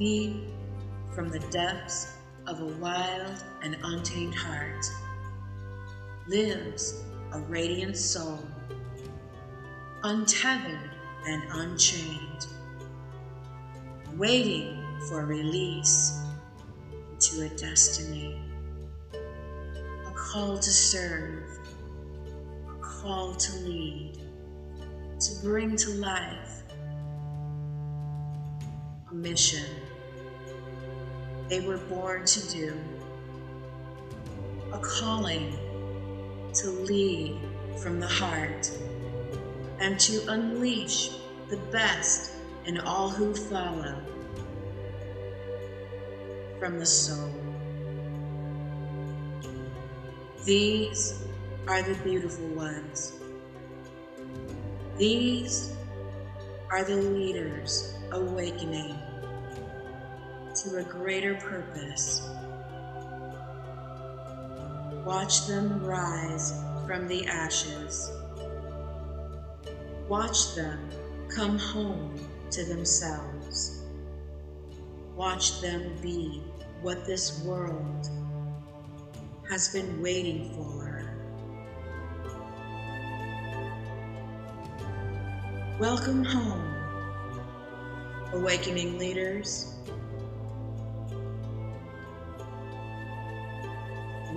deep from the depths of a wild and untamed heart lives a radiant soul, untethered and unchained, waiting for release to a destiny, a call to serve, a call to lead, to bring to life a mission they were born to do, a calling to lead from the heart and to unleash the best in all who follow from the soul. These are the beautiful ones. These are the leaders awakening to a greater purpose. Watch them rise from the ashes. Watch them come home to themselves. Watch them be what this world has been waiting for. Welcome home, awakening leaders.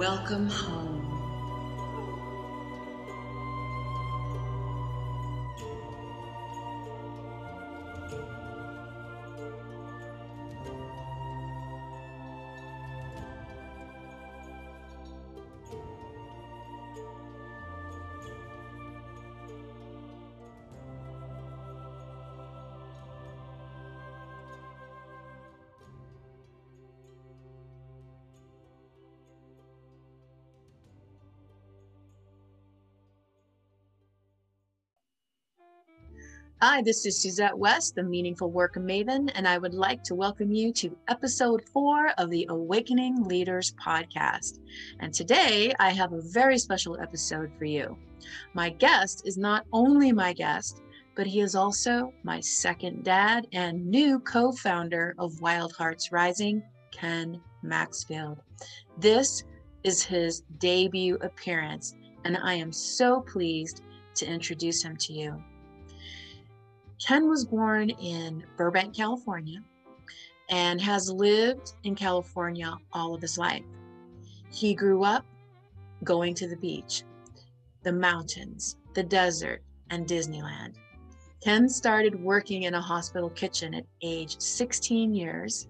Welcome home. Hi, this is Suzette West, the Meaningful Work Maven, and I would like to welcome you to episode four of the Awakening Leaders podcast. And today I have a very special episode for you. My guest is not only my guest, but he is also my second dad and new co founder of Wild Hearts Rising, Ken Maxfield. This is his debut appearance, and I am so pleased to introduce him to you. Ken was born in Burbank, California, and has lived in California all of his life. He grew up going to the beach, the mountains, the desert, and Disneyland. Ken started working in a hospital kitchen at age 16 years.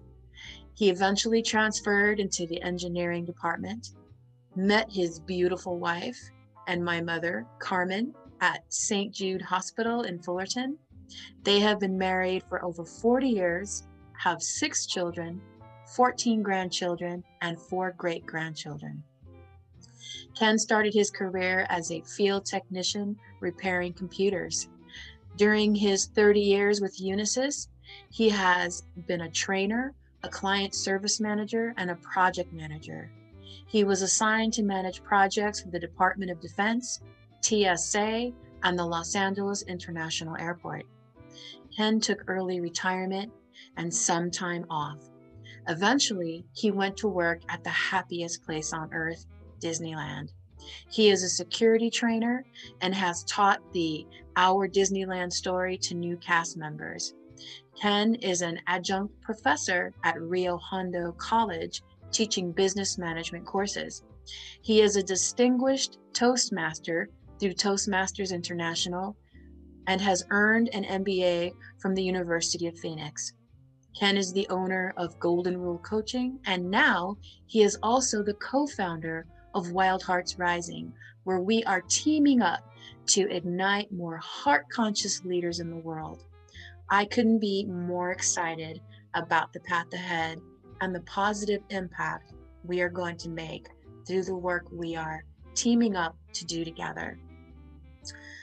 He eventually transferred into the engineering department, met his beautiful wife and my mother, Carmen, at St. Jude Hospital in Fullerton, they have been married for over 40 years, have six children, 14 grandchildren, and four great grandchildren. Ken started his career as a field technician repairing computers. During his 30 years with Unisys, he has been a trainer, a client service manager, and a project manager. He was assigned to manage projects for the Department of Defense, TSA, and the Los Angeles International Airport. Ken took early retirement and some time off. Eventually, he went to work at the happiest place on earth, Disneyland. He is a security trainer and has taught the Our Disneyland story to new cast members. Ken is an adjunct professor at Rio Hondo College teaching business management courses. He is a distinguished Toastmaster through Toastmasters International and has earned an MBA from the University of Phoenix. Ken is the owner of Golden Rule Coaching, and now he is also the co founder of Wild Hearts Rising, where we are teaming up to ignite more heart conscious leaders in the world. I couldn't be more excited about the path ahead and the positive impact we are going to make through the work we are teaming up to do together.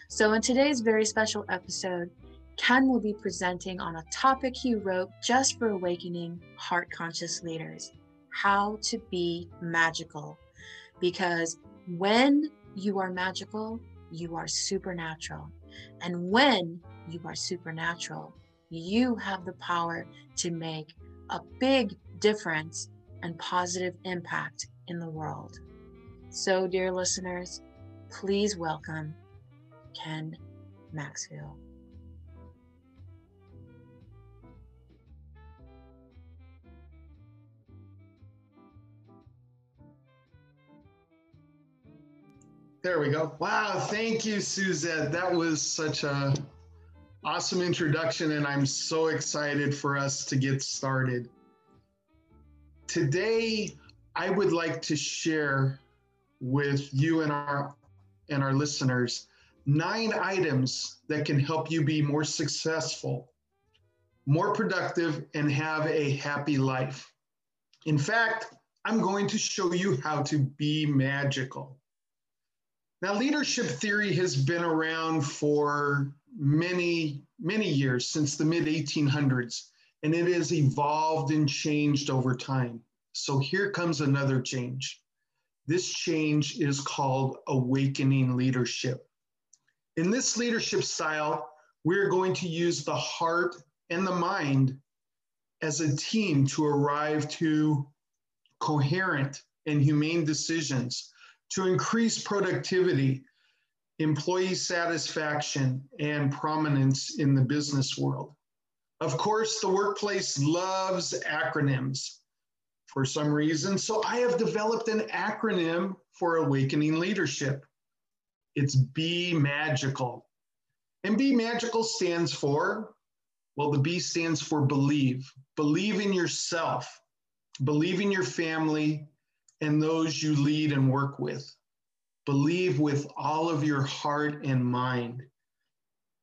So, in today's very special episode, Ken will be presenting on a topic he wrote just for awakening heart conscious leaders how to be magical. Because when you are magical, you are supernatural. And when you are supernatural, you have the power to make a big difference and positive impact in the world. So, dear listeners, please welcome Ken Maxfield. There we go. Wow, thank you, Suzette. That was such a awesome introduction, and I'm so excited for us to get started. Today, I would like to share with you and our and our listeners nine items that can help you be more successful, more productive, and have a happy life. In fact, I'm going to show you how to be magical. Now, leadership theory has been around for many, many years, since the mid 1800s, and it has evolved and changed over time. So here comes another change. This change is called awakening leadership. In this leadership style, we're going to use the heart and the mind as a team to arrive to coherent and humane decisions to increase productivity, employee satisfaction, and prominence in the business world. Of course, the workplace loves acronyms for some reason, so I have developed an acronym for awakening leadership. It's Be Magical. And Be Magical stands for, well, the B stands for believe. Believe in yourself, believe in your family, and those you lead and work with. Believe with all of your heart and mind.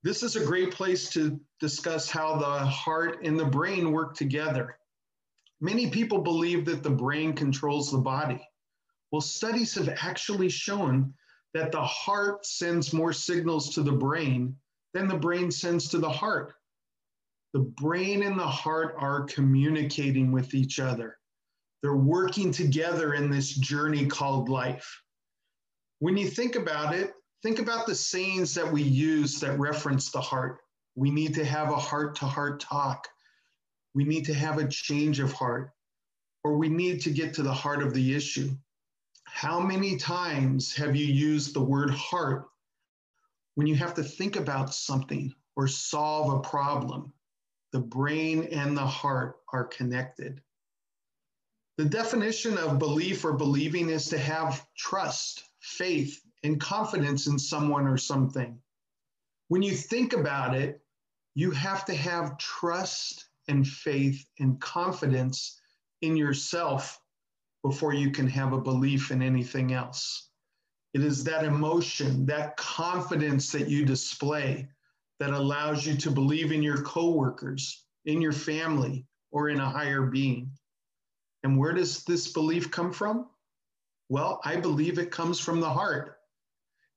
This is a great place to discuss how the heart and the brain work together. Many people believe that the brain controls the body. Well, studies have actually shown that the heart sends more signals to the brain than the brain sends to the heart. The brain and the heart are communicating with each other. They're working together in this journey called life. When you think about it, think about the sayings that we use that reference the heart. We need to have a heart to heart talk. We need to have a change of heart, or we need to get to the heart of the issue. How many times have you used the word heart when you have to think about something or solve a problem? The brain and the heart are connected. The definition of belief or believing is to have trust, faith, and confidence in someone or something. When you think about it, you have to have trust and faith and confidence in yourself before you can have a belief in anything else. It is that emotion, that confidence that you display that allows you to believe in your coworkers, in your family, or in a higher being. And where does this belief come from? Well, I believe it comes from the heart.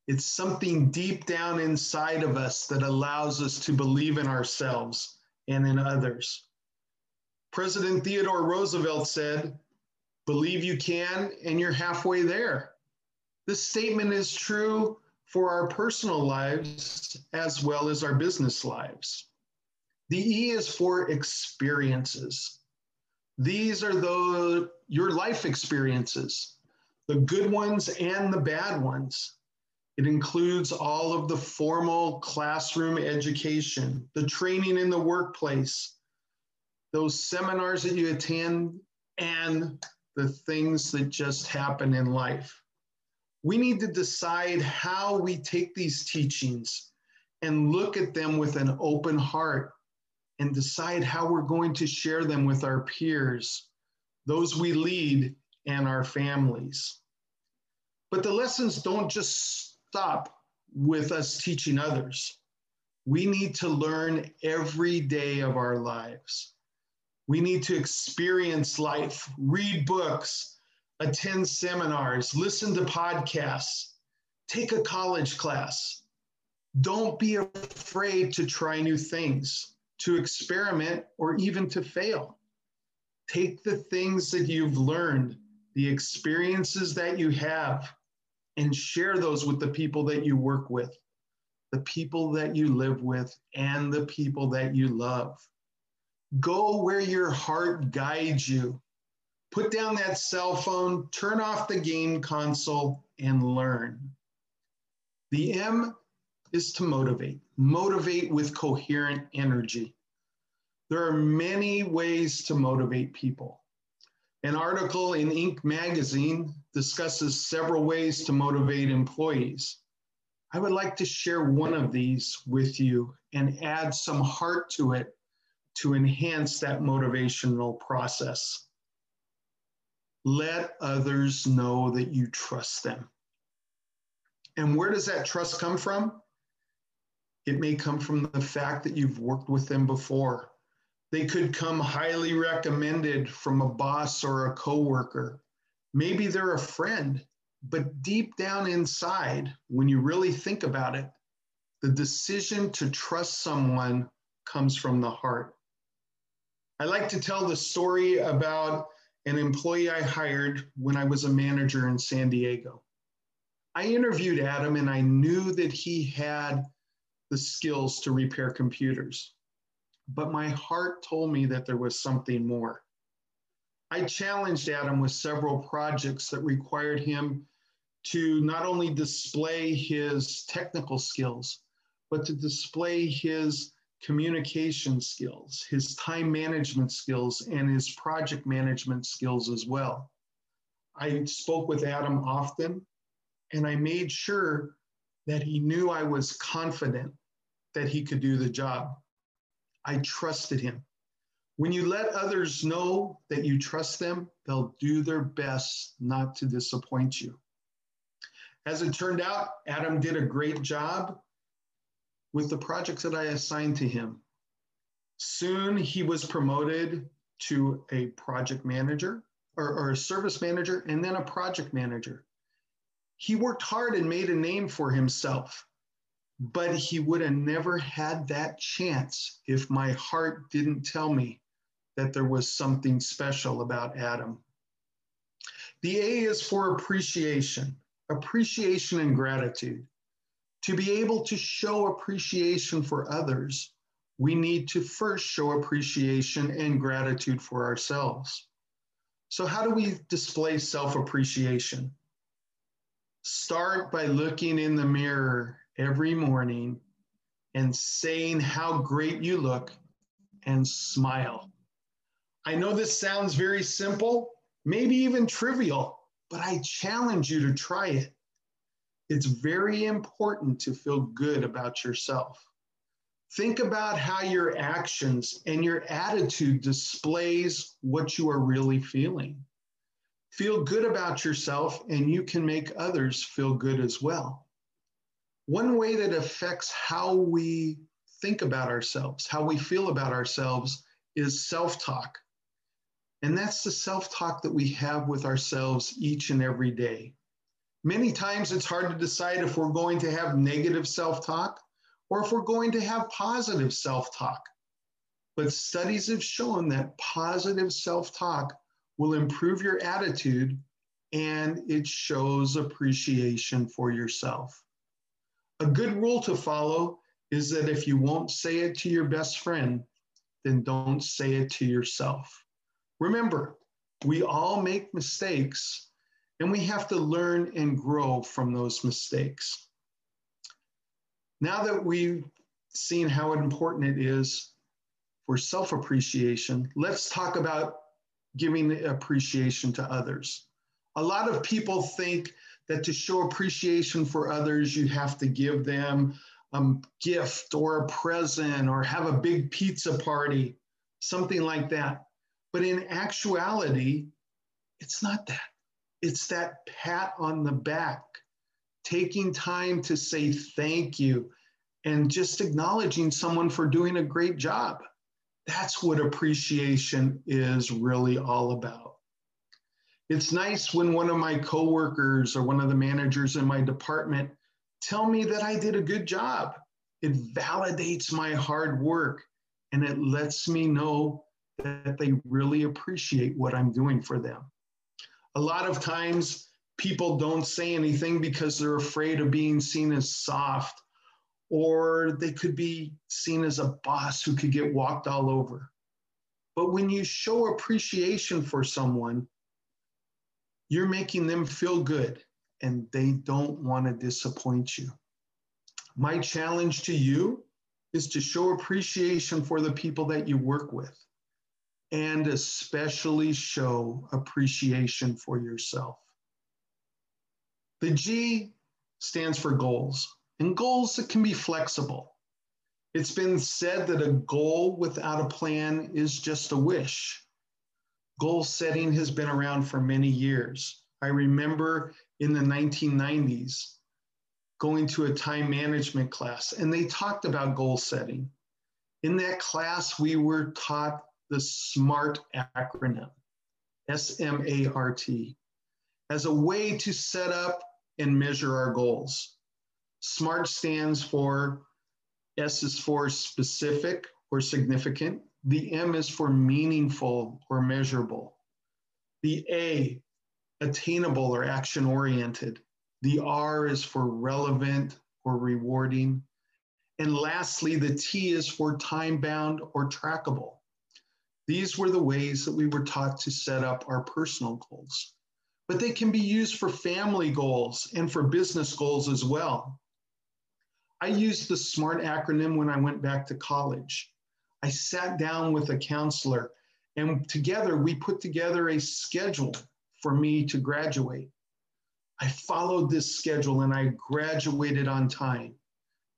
It's something deep down inside of us that allows us to believe in ourselves and in others. President Theodore Roosevelt said, Believe you can, and you're halfway there. This statement is true for our personal lives as well as our business lives. The E is for experiences. These are the your life experiences, the good ones and the bad ones. It includes all of the formal classroom education, the training in the workplace, those seminars that you attend, and the things that just happen in life. We need to decide how we take these teachings and look at them with an open heart and decide how we're going to share them with our peers, those we lead, and our families. But the lessons don't just stop with us teaching others. We need to learn every day of our lives. We need to experience life, read books, attend seminars, listen to podcasts, take a college class. Don't be afraid to try new things to experiment, or even to fail. Take the things that you've learned, the experiences that you have, and share those with the people that you work with, the people that you live with, and the people that you love. Go where your heart guides you. Put down that cell phone, turn off the game console, and learn. The M is to motivate. Motivate with coherent energy. There are many ways to motivate people. An article in Inc. magazine discusses several ways to motivate employees. I would like to share one of these with you and add some heart to it to enhance that motivational process. Let others know that you trust them. And where does that trust come from? It may come from the fact that you've worked with them before. They could come highly recommended from a boss or a coworker. Maybe they're a friend, but deep down inside, when you really think about it, the decision to trust someone comes from the heart. I like to tell the story about an employee I hired when I was a manager in San Diego. I interviewed Adam and I knew that he had the skills to repair computers, but my heart told me that there was something more. I challenged Adam with several projects that required him to not only display his technical skills, but to display his communication skills, his time management skills, and his project management skills as well. I spoke with Adam often, and I made sure that he knew I was confident that he could do the job. I trusted him. When you let others know that you trust them, they'll do their best not to disappoint you. As it turned out, Adam did a great job with the projects that I assigned to him. Soon he was promoted to a project manager or, or, a service manager and then a project manager. He worked hard and made a name for himself, but he would have never had that chance if my heart didn't tell me that there was something special about Adam. The A is for appreciation, appreciation and gratitude. To be able to show appreciation for others, we need to first show appreciation and gratitude for ourselves. So, how do we display self appreciation? Start by looking in the mirror every morning and saying how great you look and smile. I know this sounds very simple, maybe even trivial, but I challenge you to try it. It's very important to feel good about yourself. Think about how your actions and your attitude displays what you are really feeling. Feel good about yourself, and you can make others feel good as well. One way that affects how we think about ourselves, how we feel about ourselves, is self talk. And that's the self talk that we have with ourselves each and every day. Many times it's hard to decide if we're going to have negative self talk or if we're going to have positive self talk. But studies have shown that positive self talk will improve your attitude and it shows appreciation for yourself. A good rule to follow is that if you won't say it to your best friend, then don't say it to yourself. Remember, we all make mistakes and we have to learn and grow from those mistakes. Now that we've seen how important it is for self appreciation, let's talk about giving appreciation to others. A lot of people think that to show appreciation for others, you have to give them a gift or a present or have a big pizza party, something like that. But in actuality, it's not that. It's that pat on the back, taking time to say thank you and just acknowledging someone for doing a great job. That's what appreciation is really all about. It's nice when one of my coworkers or one of the managers in my department tell me that I did a good job. It validates my hard work and it lets me know that they really appreciate what I'm doing for them. A lot of times people don't say anything because they're afraid of being seen as soft, or they could be seen as a boss who could get walked all over. But when you show appreciation for someone, you're making them feel good and they don't want to disappoint you. My challenge to you is to show appreciation for the people that you work with and especially show appreciation for yourself. The G stands for goals, and goals that can be flexible. It's been said that a goal without a plan is just a wish. Goal setting has been around for many years. I remember in the 1990s going to a time management class, and they talked about goal setting. In that class, we were taught the SMART acronym, S M A R T, as a way to set up and measure our goals. SMART stands for S is for specific or significant. The M is for meaningful or measurable. The A, attainable or action oriented. The R is for relevant or rewarding. And lastly, the T is for time bound or trackable. These were the ways that we were taught to set up our personal goals. But they can be used for family goals and for business goals as well. I used the SMART acronym when I went back to college. I sat down with a counselor, and together we put together a schedule for me to graduate. I followed this schedule and I graduated on time.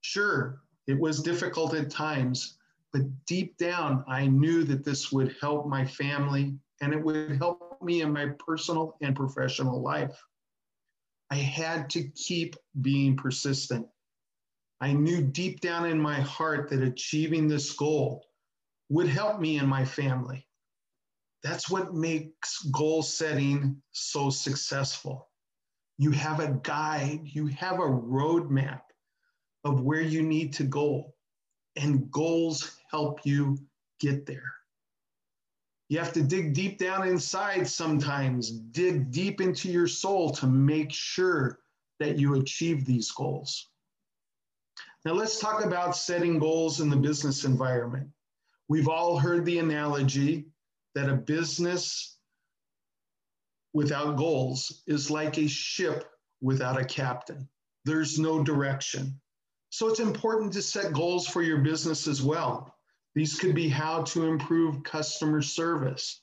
Sure, it was difficult at times, but deep down, I knew that this would help my family and it would help me in my personal and professional life. I had to keep being persistent. I knew deep down in my heart that achieving this goal would help me and my family. That's what makes goal setting so successful. You have a guide, you have a roadmap of where you need to go, and goals help you get there. You have to dig deep down inside sometimes, dig deep into your soul to make sure that you achieve these goals. Now, let's talk about setting goals in the business environment. We've all heard the analogy that a business without goals is like a ship without a captain. There's no direction. So it's important to set goals for your business as well. These could be how to improve customer service,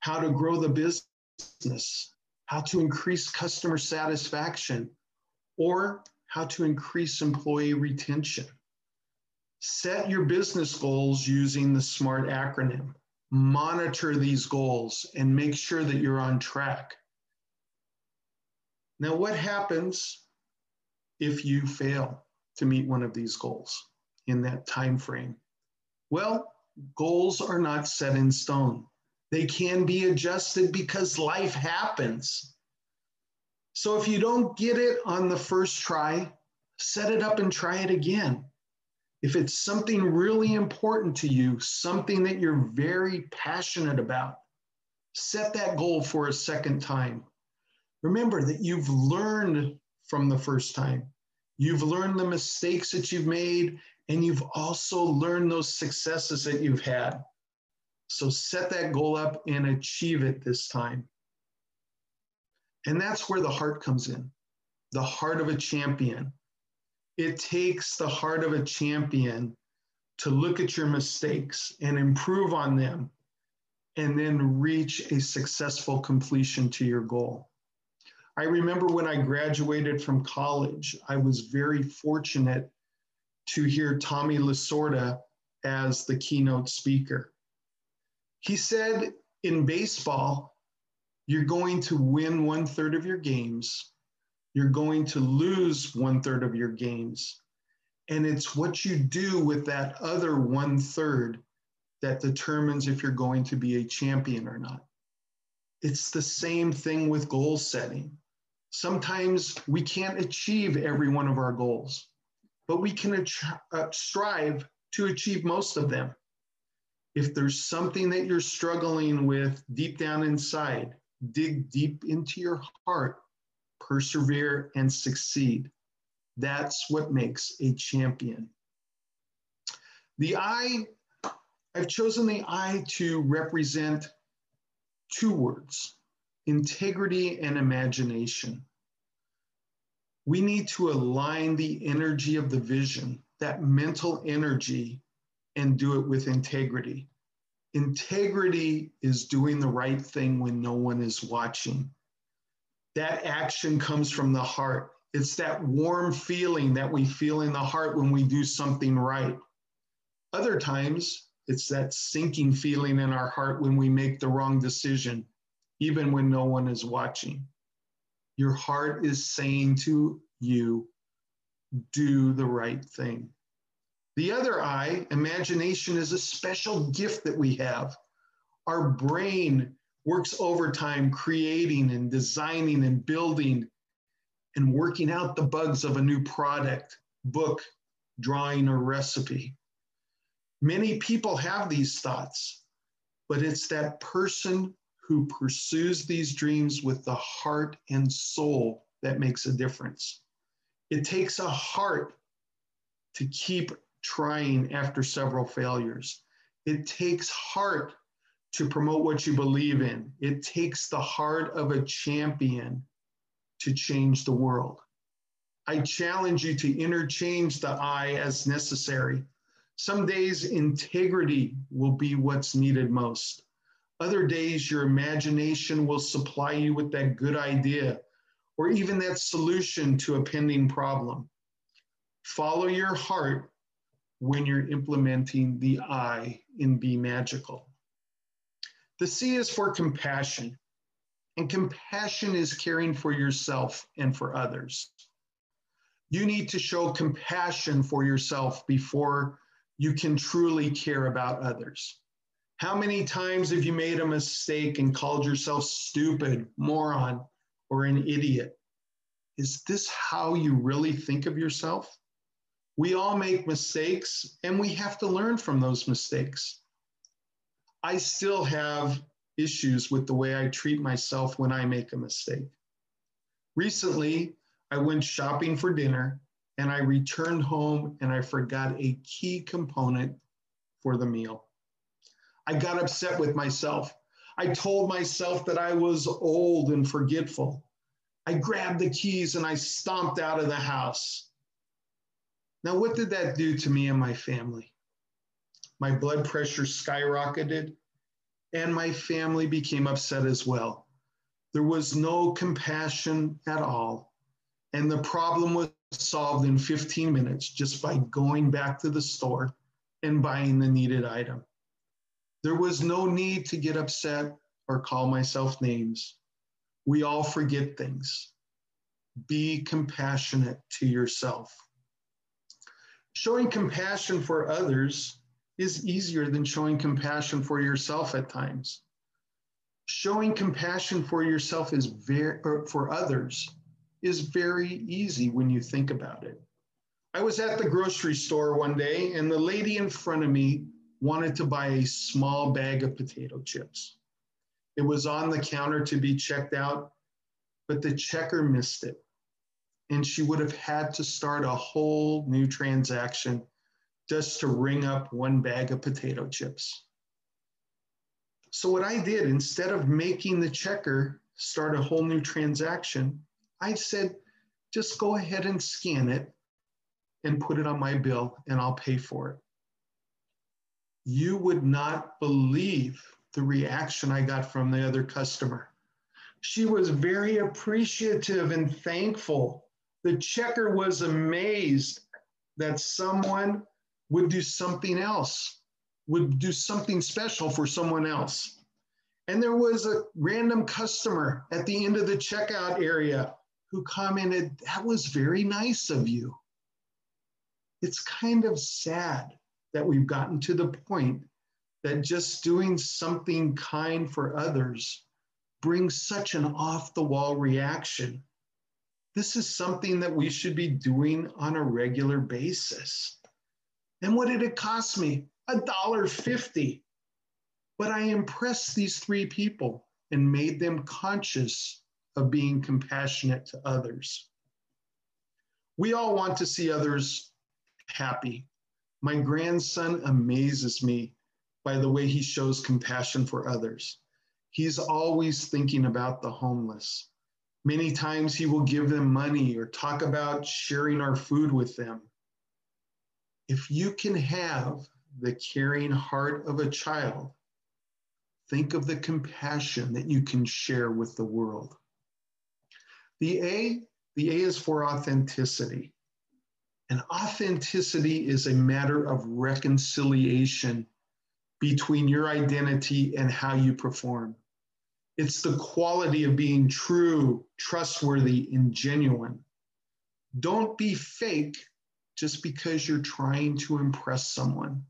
how to grow the business, how to increase customer satisfaction, or how to increase employee retention. Set your business goals using the SMART acronym. Monitor these goals and make sure that you're on track. Now, what happens if you fail to meet one of these goals in that time frame? Well, goals are not set in stone. They can be adjusted because life happens. So if you don't get it on the first try, set it up and try it again. If it's something really important to you, something that you're very passionate about, set that goal for a second time. Remember that you've learned from the first time. You've learned the mistakes that you've made, and you've also learned those successes that you've had. So set that goal up and achieve it this time. And that's where the heart comes in the heart of a champion. It takes the heart of a champion to look at your mistakes and improve on them and then reach a successful completion to your goal. I remember when I graduated from college, I was very fortunate to hear Tommy Lasorda as the keynote speaker. He said in baseball, you're going to win one third of your games, you're going to lose one third of your games. And it's what you do with that other one third that determines if you're going to be a champion or not. It's the same thing with goal setting. Sometimes we can't achieve every one of our goals, but we can uh, strive to achieve most of them. If there's something that you're struggling with deep down inside, dig deep into your heart, persevere, and succeed. That's what makes a champion. The I I've chosen the I to represent two words integrity and imagination. We need to align the energy of the vision, that mental energy, and do it with integrity. Integrity is doing the right thing when no one is watching. That action comes from the heart. It's that warm feeling that we feel in the heart when we do something right. Other times, it's that sinking feeling in our heart when we make the wrong decision, even when no one is watching. Your heart is saying to you, do the right thing. The other eye, imagination, is a special gift that we have. Our brain works overtime creating and designing and building and working out the bugs of a new product, book, drawing, or recipe. Many people have these thoughts, but it's that person who pursues these dreams with the heart and soul that makes a difference. It takes a heart to keep trying after several failures. It takes heart to promote what you believe in. It takes the heart of a champion to change the world. I challenge you to interchange the I as necessary. Some days, integrity will be what's needed most. Other days, your imagination will supply you with that good idea or even that solution to a pending problem. Follow your heart when you're implementing the I in Be Magical. The C is for compassion, and compassion is caring for yourself and for others. You need to show compassion for yourself before you can truly care about others. How many times have you made a mistake and called yourself stupid, moron, or an idiot? Is this how you really think of yourself? We all make mistakes and we have to learn from those mistakes. I still have issues with the way I treat myself when I make a mistake. Recently, I went shopping for dinner and I returned home and I forgot a key component for the meal. I got upset with myself. I told myself that I was old and forgetful. I grabbed the keys and I stomped out of the house. Now, what did that do to me and my family? My blood pressure skyrocketed, and my family became upset as well. There was no compassion at all, and the problem was solved in 15 minutes just by going back to the store and buying the needed item. There was no need to get upset or call myself names. We all forget things. Be compassionate to yourself. Showing compassion for others is easier than showing compassion for yourself at times. Showing compassion for yourself is very for others is very easy when you think about it. I was at the grocery store one day and the lady in front of me wanted to buy a small bag of potato chips. It was on the counter to be checked out, but the checker missed it and she would have had to start a whole new transaction just to ring up one bag of potato chips. So, what I did, instead of making the checker start a whole new transaction, I said, just go ahead and scan it and put it on my bill, and I'll pay for it. You would not believe the reaction I got from the other customer. She was very appreciative and thankful the checker was amazed that someone would do something else, would do something special for someone else. And there was a random customer at the end of the checkout area who commented, That was very nice of you. It's kind of sad that we've gotten to the point that just doing something kind for others brings such an off the wall reaction this is something that we should be doing on a regular basis. And what did it cost me? A dollar fifty. But I impressed these three people and made them conscious of being compassionate to others. We all want to see others happy. My grandson amazes me by the way he shows compassion for others. He's always thinking about the homeless. Many times he will give them money or talk about sharing our food with them. If you can have the caring heart of a child, think of the compassion that you can share with the world. The A, the A is for authenticity. And authenticity is a matter of reconciliation between your identity and how you perform. It's the quality of being true, trustworthy, and genuine. Don't be fake just because you're trying to impress someone.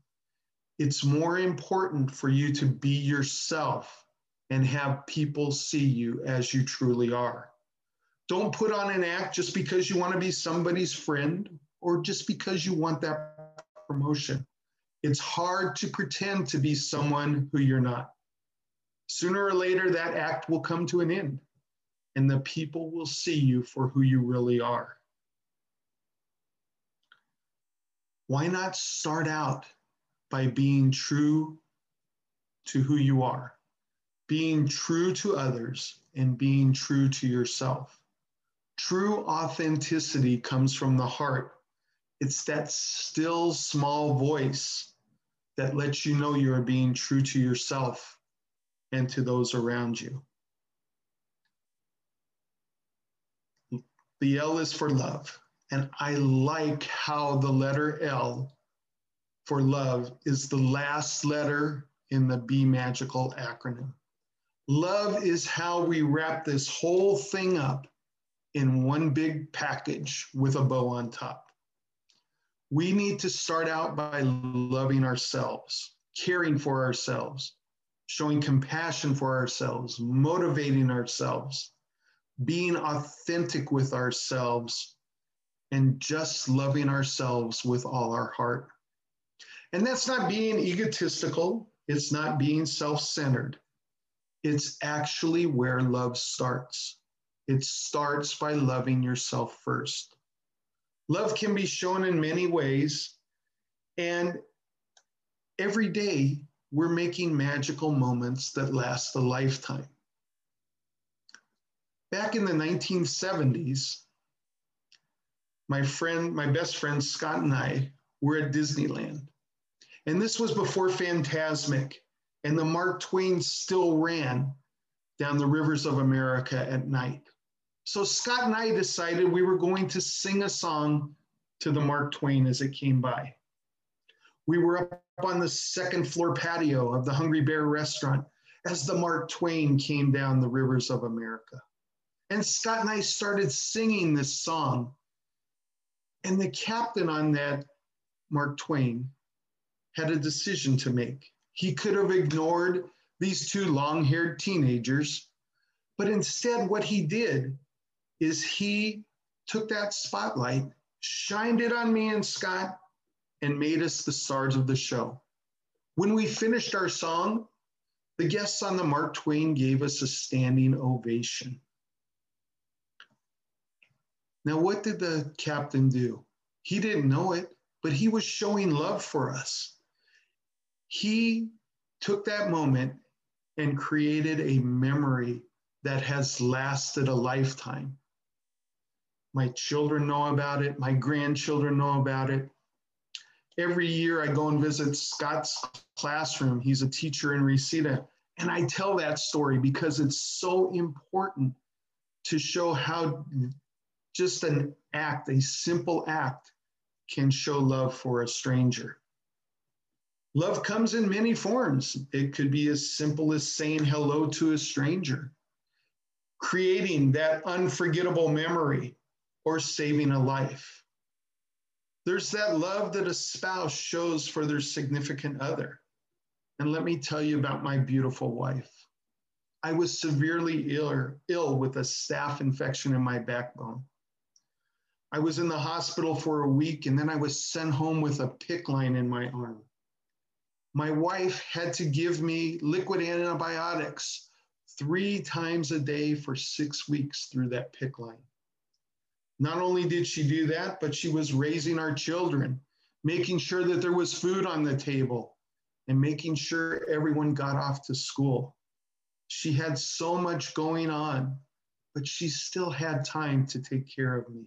It's more important for you to be yourself and have people see you as you truly are. Don't put on an act just because you want to be somebody's friend or just because you want that promotion. It's hard to pretend to be someone who you're not. Sooner or later, that act will come to an end, and the people will see you for who you really are. Why not start out by being true to who you are, being true to others, and being true to yourself? True authenticity comes from the heart it's that still small voice that lets you know you are being true to yourself and to those around you. The L is for love. And I like how the letter L for love is the last letter in the Be Magical acronym. Love is how we wrap this whole thing up in one big package with a bow on top we need to start out by loving ourselves, caring for ourselves, showing compassion for ourselves, motivating ourselves, being authentic with ourselves, and just loving ourselves with all our heart. And that's not being egotistical, it's not being self centered. It's actually where love starts. It starts by loving yourself first. Love can be shown in many ways. And every day we're making magical moments that last a lifetime. Back in the 1970s, my friend, my best friend Scott and I were at Disneyland. And this was before Fantasmic and the Mark Twain still ran down the rivers of America at night. So Scott and I decided we were going to sing a song to the Mark Twain as it came by. We were up on the second floor patio of the Hungry Bear restaurant as the Mark Twain came down the rivers of America. And Scott and I started singing this song. And the captain on that Mark Twain had a decision to make. He could have ignored these two long haired teenagers, but instead, what he did is he took that spotlight, shined it on me and Scott, and made us the stars of the show. When we finished our song, the guests on the Mark Twain gave us a standing ovation. Now, what did the captain do? He didn't know it, but he was showing love for us. He took that moment and created a memory that has lasted a lifetime. My children know about it. My grandchildren know about it. Every year I go and visit Scott's classroom. He's a teacher in Reseda. And I tell that story because it's so important to show how just an act, a simple act, can show love for a stranger. Love comes in many forms. It could be as simple as saying hello to a stranger, creating that unforgettable memory, or saving a life. There's that love that a spouse shows for their significant other. And let me tell you about my beautiful wife. I was severely ill, ill with a staph infection in my backbone. I was in the hospital for a week and then I was sent home with a PICC line in my arm. My wife had to give me liquid antibiotics three times a day for six weeks through that PICC line. Not only did she do that, but she was raising our children, making sure that there was food on the table, and making sure everyone got off to school. She had so much going on, but she still had time to take care of me.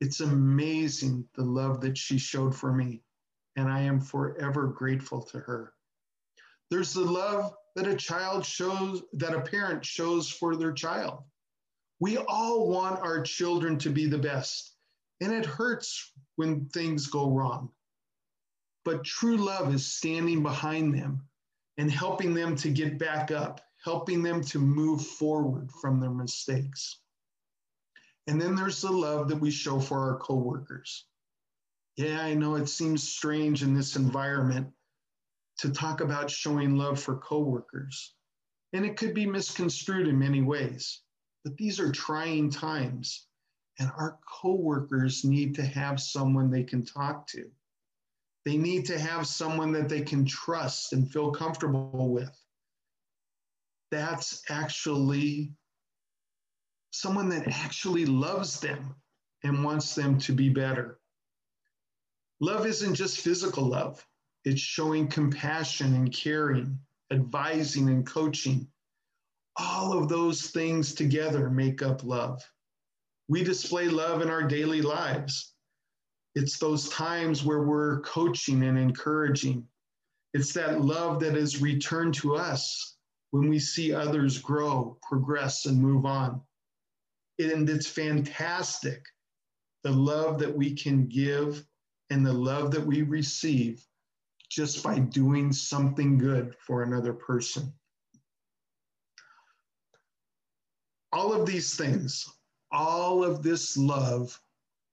It's amazing the love that she showed for me, and I am forever grateful to her. There's the love that a child shows, that a parent shows for their child. We all want our children to be the best, and it hurts when things go wrong. But true love is standing behind them and helping them to get back up, helping them to move forward from their mistakes. And then there's the love that we show for our coworkers. Yeah, I know it seems strange in this environment to talk about showing love for coworkers. And it could be misconstrued in many ways. But these are trying times, and our coworkers need to have someone they can talk to. They need to have someone that they can trust and feel comfortable with. That's actually someone that actually loves them and wants them to be better. Love isn't just physical love, it's showing compassion and caring, advising and coaching. All of those things together make up love. We display love in our daily lives. It's those times where we're coaching and encouraging. It's that love that is returned to us when we see others grow, progress, and move on. And it's fantastic the love that we can give and the love that we receive just by doing something good for another person. All of these things, all of this love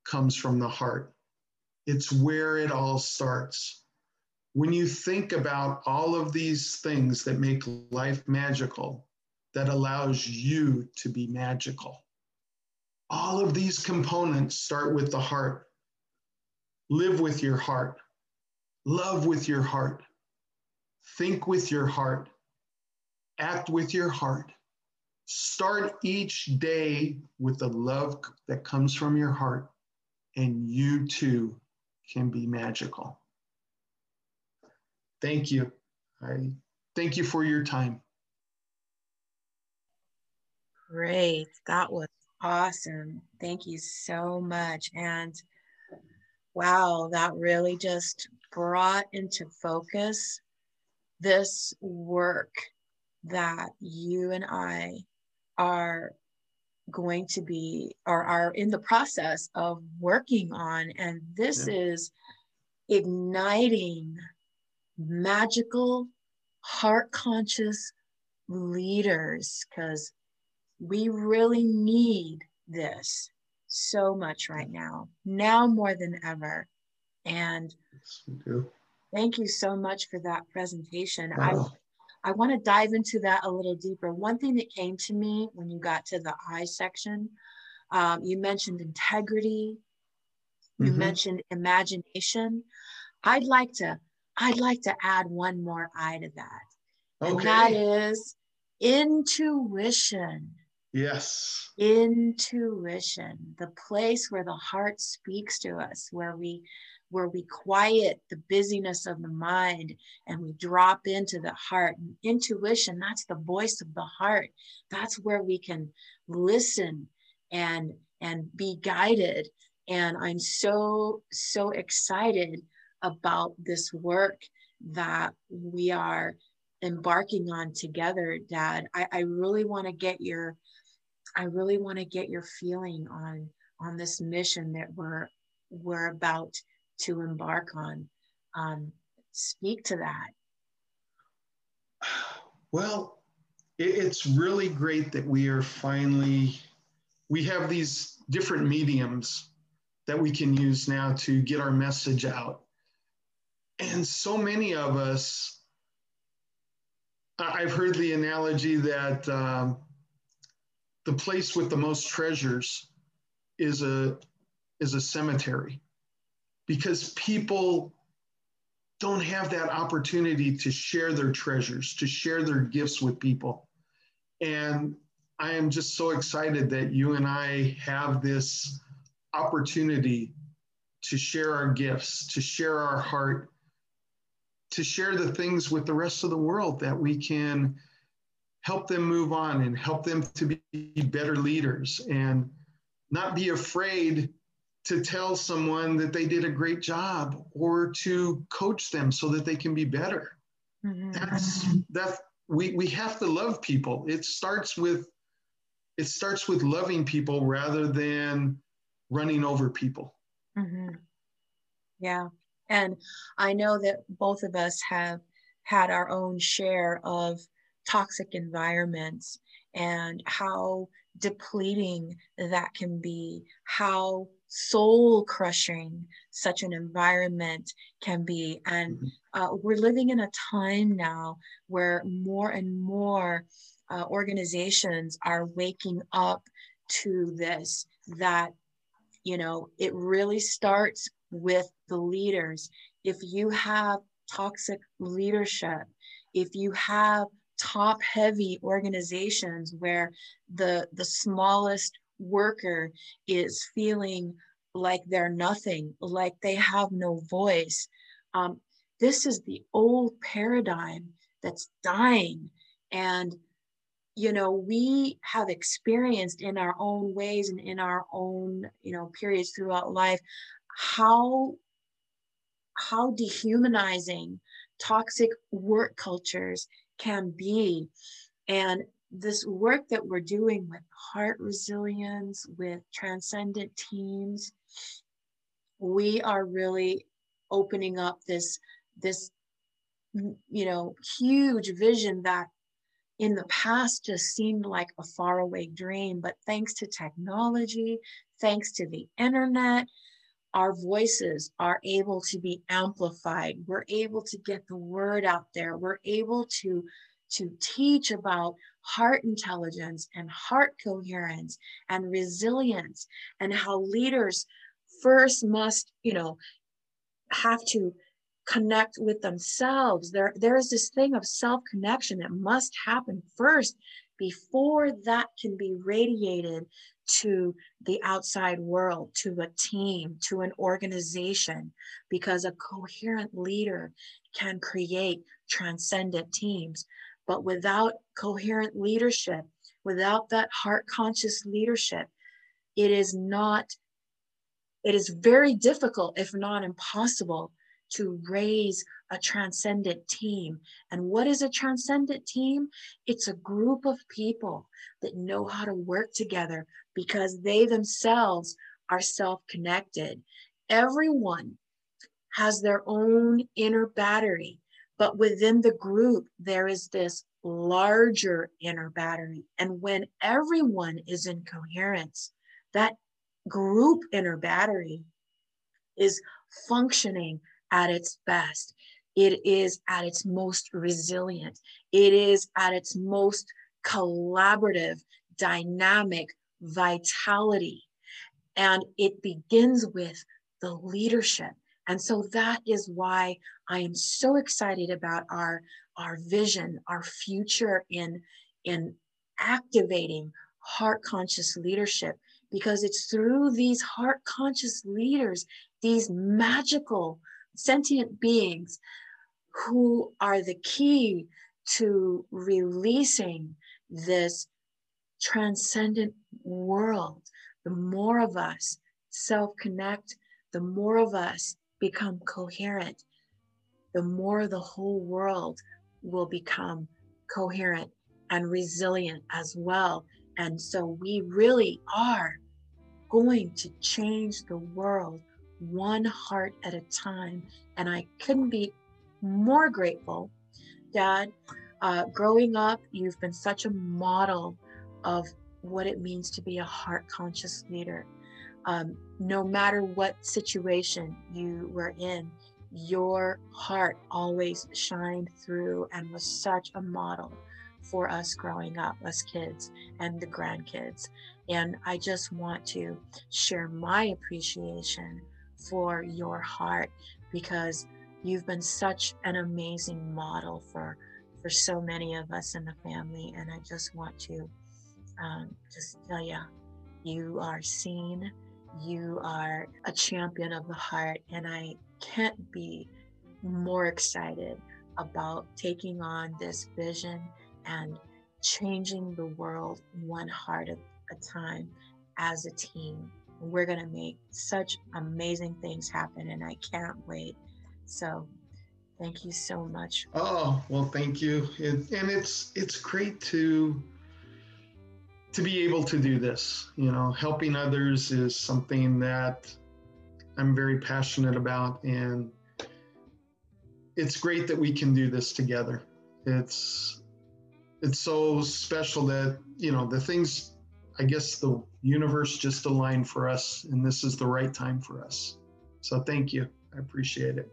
comes from the heart. It's where it all starts. When you think about all of these things that make life magical, that allows you to be magical. All of these components start with the heart. Live with your heart. Love with your heart. Think with your heart. Act with your heart. Start each day with the love that comes from your heart, and you too can be magical. Thank you. I thank you for your time. Great. That was awesome. Thank you so much. And wow, that really just brought into focus this work that you and I are going to be or are in the process of working on. And this yeah. is igniting magical, heart conscious leaders because we really need this so much right now, now more than ever. And yes, thank you so much for that presentation. Wow. I, want to dive into that a little deeper. One thing that came to me when you got to the I section, um, you mentioned integrity, you mm-hmm. mentioned imagination. I'd like to I'd like to add one more I to that. Okay. And that is intuition. Yes. Intuition, the place where the heart speaks to us, where we where we quiet the busyness of the mind and we drop into the heart. And intuition, that's the voice of the heart. That's where we can listen and and be guided. And I'm so, so excited about this work that we are embarking on together, Dad. I, I really want to get your I really want to get your feeling on on this mission that we're we're about to embark on. Um, speak to that. Well, it's really great that we are finally we have these different mediums that we can use now to get our message out. And so many of us, I've heard the analogy that um, the place with the most treasures is a is a cemetery because people don't have that opportunity to share their treasures, to share their gifts with people. And I am just so excited that you and I have this opportunity to share our gifts, to share our heart, to share the things with the rest of the world that we can help them move on and help them to be better leaders and not be afraid to tell someone that they did a great job or to coach them so that they can be better. Mm-hmm. That's that we we have to love people. It starts with it starts with loving people rather than running over people. Mm-hmm. Yeah. And I know that both of us have had our own share of toxic environments and how depleting that can be, how soul crushing such an environment can be. And mm-hmm. uh, we're living in a time now where more and more uh, organizations are waking up to this that, you know, it really starts with the leaders. If you have toxic leadership, if you have top heavy organizations where the the smallest worker is feeling like they're nothing like they have no voice um, this is the old paradigm that's dying and you know we have experienced in our own ways and in our own you know periods throughout life how how dehumanizing toxic work cultures can be. And this work that we're doing with heart resilience, with transcendent teams, we are really opening up this, this, you know, huge vision that in the past just seemed like a faraway dream. But thanks to technology, thanks to the internet, our voices are able to be amplified. We're able to get the word out there. We're able to, to teach about heart intelligence and heart coherence and resilience and how leaders first must, you know, have to connect with themselves. There, there is this thing of self-connection that must happen first before that can be radiated to the outside world, to a team, to an organization, because a coherent leader can create transcendent teams. But without coherent leadership, without that heart conscious leadership, it is not, it is very difficult, if not impossible, to raise a transcendent team. And what is a transcendent team? It's a group of people that know how to work together because they themselves are self connected. Everyone has their own inner battery, but within the group, there is this larger inner battery. And when everyone is in coherence, that group inner battery is functioning at its best. It is at its most resilient. It is at its most collaborative, dynamic vitality. And it begins with the leadership. And so that is why I am so excited about our, our vision, our future in, in activating heart conscious leadership, because it's through these heart conscious leaders, these magical sentient beings who are the key to releasing this transcendent world. The more of us self connect, the more of us become coherent, the more the whole world will become coherent and resilient as well. And so we really are going to change the world one heart at a time. And I couldn't be more grateful, Dad. Uh, growing up, you've been such a model of what it means to be a heart conscious leader. Um, no matter what situation you were in, your heart always shined through and was such a model for us growing up, us kids and the grandkids. And I just want to share my appreciation for your heart because you've been such an amazing model for for so many of us in the family and i just want to um, just tell you you are seen you are a champion of the heart and i can't be more excited about taking on this vision and changing the world one heart at a time as a team. We're going to make such amazing things happen, and I can't wait. So, thank you so much. Oh well, thank you, it, and it's it's great to to be able to do this. You know, helping others is something that I'm very passionate about, and it's great that we can do this together. It's it's so special that you know the things I guess the universe just aligned for us, and this is the right time for us. So thank you. I appreciate it.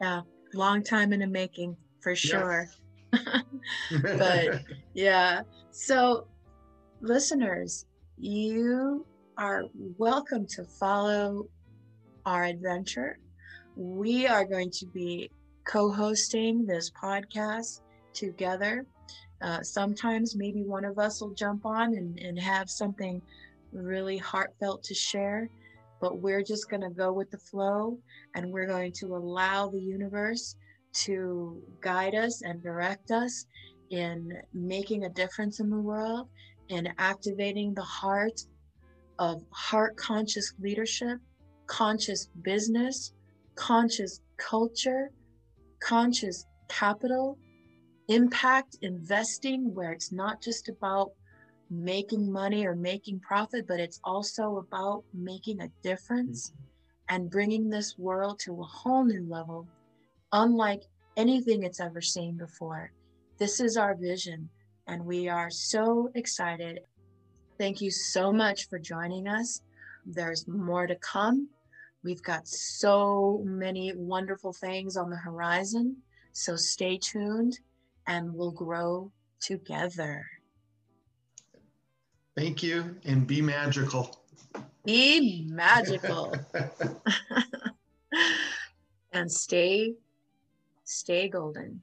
Yeah, long time in the making for sure. Yeah. but yeah, so listeners, you are welcome to follow our adventure. We are going to be co hosting this podcast together. Uh, sometimes maybe one of us will jump on and, and have something really heartfelt to share, but we're just going to go with the flow and we're going to allow the universe to guide us and direct us in making a difference in the world and activating the heart of heart conscious leadership, conscious business, conscious culture, conscious capital, impact investing, where it's not just about making money or making profit, but it's also about making a difference mm-hmm. and bringing this world to a whole new level, unlike anything it's ever seen before. This is our vision, and we are so excited. Thank you so much for joining us. There's more to come. We've got so many wonderful things on the horizon. So stay tuned and we'll grow together. Thank you and be magical. Be magical. and stay, stay golden.